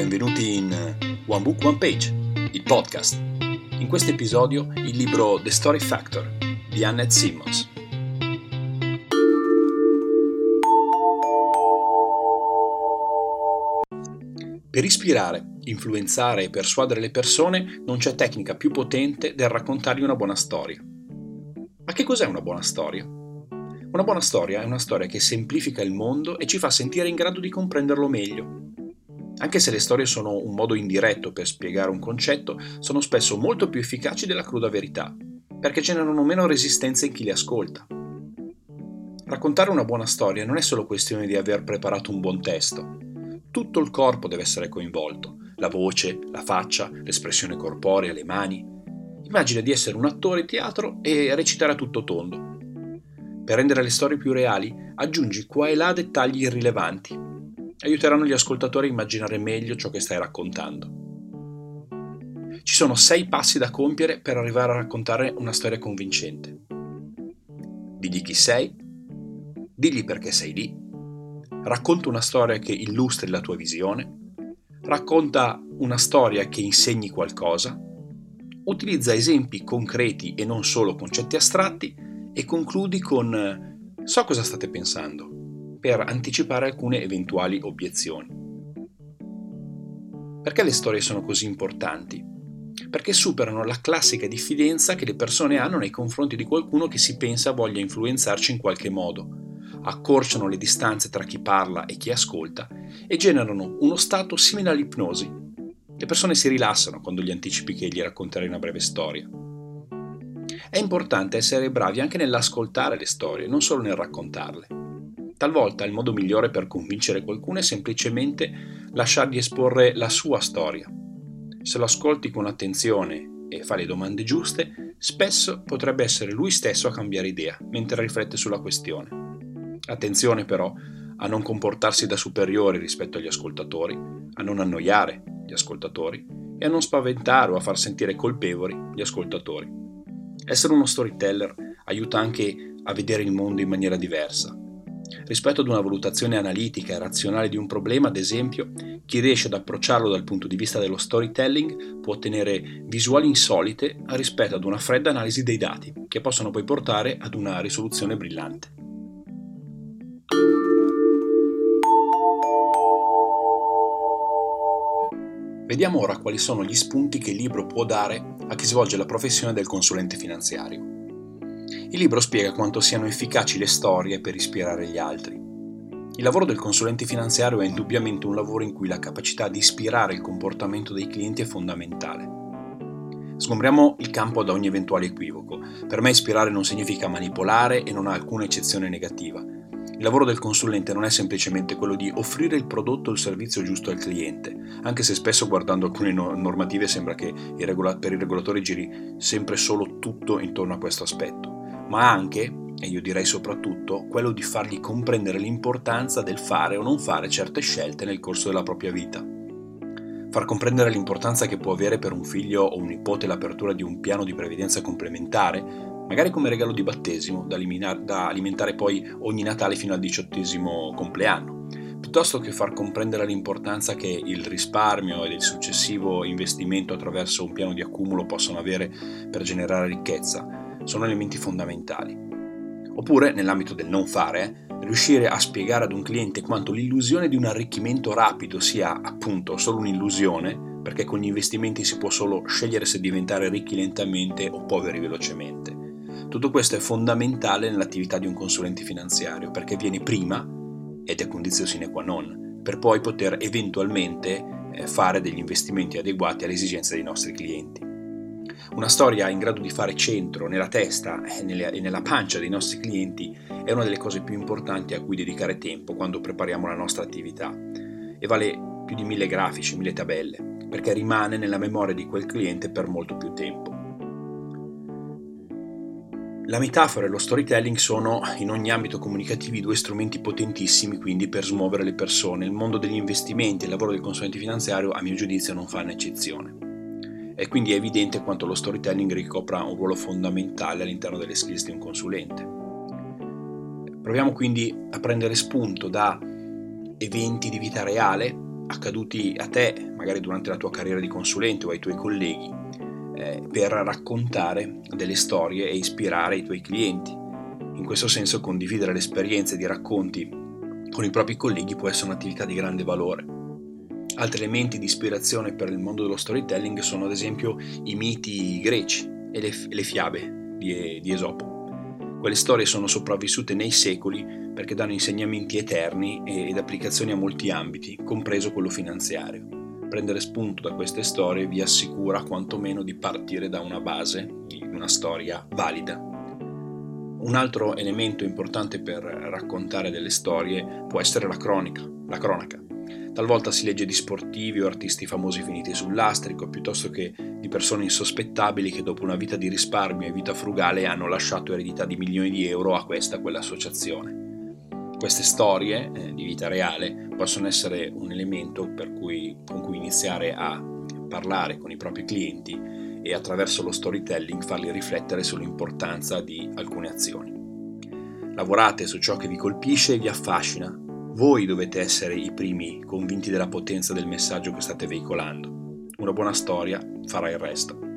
Benvenuti in One Book One Page, il podcast. In questo episodio il libro The Story Factor di Annette Simmons. Per ispirare, influenzare e persuadere le persone non c'è tecnica più potente del raccontargli una buona storia. Ma che cos'è una buona storia? Una buona storia è una storia che semplifica il mondo e ci fa sentire in grado di comprenderlo meglio. Anche se le storie sono un modo indiretto per spiegare un concetto, sono spesso molto più efficaci della cruda verità, perché generano meno resistenza in chi le ascolta. Raccontare una buona storia non è solo questione di aver preparato un buon testo. Tutto il corpo deve essere coinvolto, la voce, la faccia, l'espressione corporea, le mani. Immagina di essere un attore teatro e recitare a tutto tondo. Per rendere le storie più reali, aggiungi qua e là dettagli irrilevanti. Aiuteranno gli ascoltatori a immaginare meglio ciò che stai raccontando. Ci sono sei passi da compiere per arrivare a raccontare una storia convincente. Digli chi sei, digli perché sei lì, racconta una storia che illustri la tua visione, racconta una storia che insegni qualcosa, utilizza esempi concreti e non solo concetti astratti e concludi con so cosa state pensando per anticipare alcune eventuali obiezioni. Perché le storie sono così importanti? Perché superano la classica diffidenza che le persone hanno nei confronti di qualcuno che si pensa voglia influenzarci in qualche modo, accorciano le distanze tra chi parla e chi ascolta e generano uno stato simile all'ipnosi. Le persone si rilassano quando gli anticipi che gli racconterai una breve storia. È importante essere bravi anche nell'ascoltare le storie, non solo nel raccontarle. Talvolta il modo migliore per convincere qualcuno è semplicemente lasciargli esporre la sua storia. Se lo ascolti con attenzione e fa le domande giuste, spesso potrebbe essere lui stesso a cambiare idea mentre riflette sulla questione. Attenzione però a non comportarsi da superiori rispetto agli ascoltatori, a non annoiare gli ascoltatori e a non spaventare o a far sentire colpevoli gli ascoltatori. Essere uno storyteller aiuta anche a vedere il mondo in maniera diversa. Rispetto ad una valutazione analitica e razionale di un problema, ad esempio, chi riesce ad approcciarlo dal punto di vista dello storytelling può ottenere visuali insolite rispetto ad una fredda analisi dei dati, che possono poi portare ad una risoluzione brillante. Vediamo ora quali sono gli spunti che il libro può dare a chi svolge la professione del consulente finanziario. Il libro spiega quanto siano efficaci le storie per ispirare gli altri. Il lavoro del consulente finanziario è indubbiamente un lavoro in cui la capacità di ispirare il comportamento dei clienti è fondamentale. Sgombriamo il campo da ogni eventuale equivoco. Per me ispirare non significa manipolare e non ha alcuna eccezione negativa. Il lavoro del consulente non è semplicemente quello di offrire il prodotto o il servizio giusto al cliente, anche se spesso guardando alcune normative sembra che per i regolatori giri sempre solo tutto intorno a questo aspetto, ma anche, e io direi soprattutto, quello di fargli comprendere l'importanza del fare o non fare certe scelte nel corso della propria vita. Far comprendere l'importanza che può avere per un figlio o un nipote l'apertura di un piano di previdenza complementare magari come regalo di battesimo da, eliminar- da alimentare poi ogni Natale fino al diciottesimo compleanno, piuttosto che far comprendere l'importanza che il risparmio e il successivo investimento attraverso un piano di accumulo possono avere per generare ricchezza, sono elementi fondamentali. Oppure, nell'ambito del non fare, riuscire a spiegare ad un cliente quanto l'illusione di un arricchimento rapido sia appunto solo un'illusione, perché con gli investimenti si può solo scegliere se diventare ricchi lentamente o poveri velocemente tutto questo è fondamentale nell'attività di un consulente finanziario perché viene prima, ed è condizione sine qua non, per poi poter eventualmente eh, fare degli investimenti adeguati alle esigenze dei nostri clienti. Una storia in grado di fare centro nella testa e nella pancia dei nostri clienti è una delle cose più importanti a cui dedicare tempo quando prepariamo la nostra attività e vale più di mille grafici, mille tabelle, perché rimane nella memoria di quel cliente per molto più tempo. La metafora e lo storytelling sono in ogni ambito comunicativo due strumenti potentissimi quindi per smuovere le persone. Il mondo degli investimenti e il lavoro del consulente finanziario a mio giudizio non fanno eccezione. E quindi è evidente quanto lo storytelling ricopra un ruolo fondamentale all'interno delle skills di un consulente. Proviamo quindi a prendere spunto da eventi di vita reale accaduti a te, magari durante la tua carriera di consulente o ai tuoi colleghi, eh, per raccontare delle storie e ispirare i tuoi clienti. In questo senso condividere le esperienze di racconti con i propri colleghi può essere un'attività di grande valore. Altri elementi di ispirazione per il mondo dello storytelling sono ad esempio i miti greci e le, le fiabe di, di Esopo. Quelle storie sono sopravvissute nei secoli perché danno insegnamenti eterni ed applicazioni a molti ambiti, compreso quello finanziario. Prendere spunto da queste storie vi assicura quantomeno di partire da una base di una storia valida. Un altro elemento importante per raccontare delle storie può essere la cronica, la cronaca. Talvolta si legge di sportivi o artisti famosi finiti sul lastrico, piuttosto che di persone insospettabili che dopo una vita di risparmio e vita frugale hanno lasciato eredità di milioni di euro a questa o quell'associazione. Queste storie eh, di vita reale possono essere un elemento cui, con cui iniziare a parlare con i propri clienti e attraverso lo storytelling farli riflettere sull'importanza di alcune azioni. Lavorate su ciò che vi colpisce e vi affascina voi dovete essere i primi convinti della potenza del messaggio che state veicolando. Una buona storia farà il resto.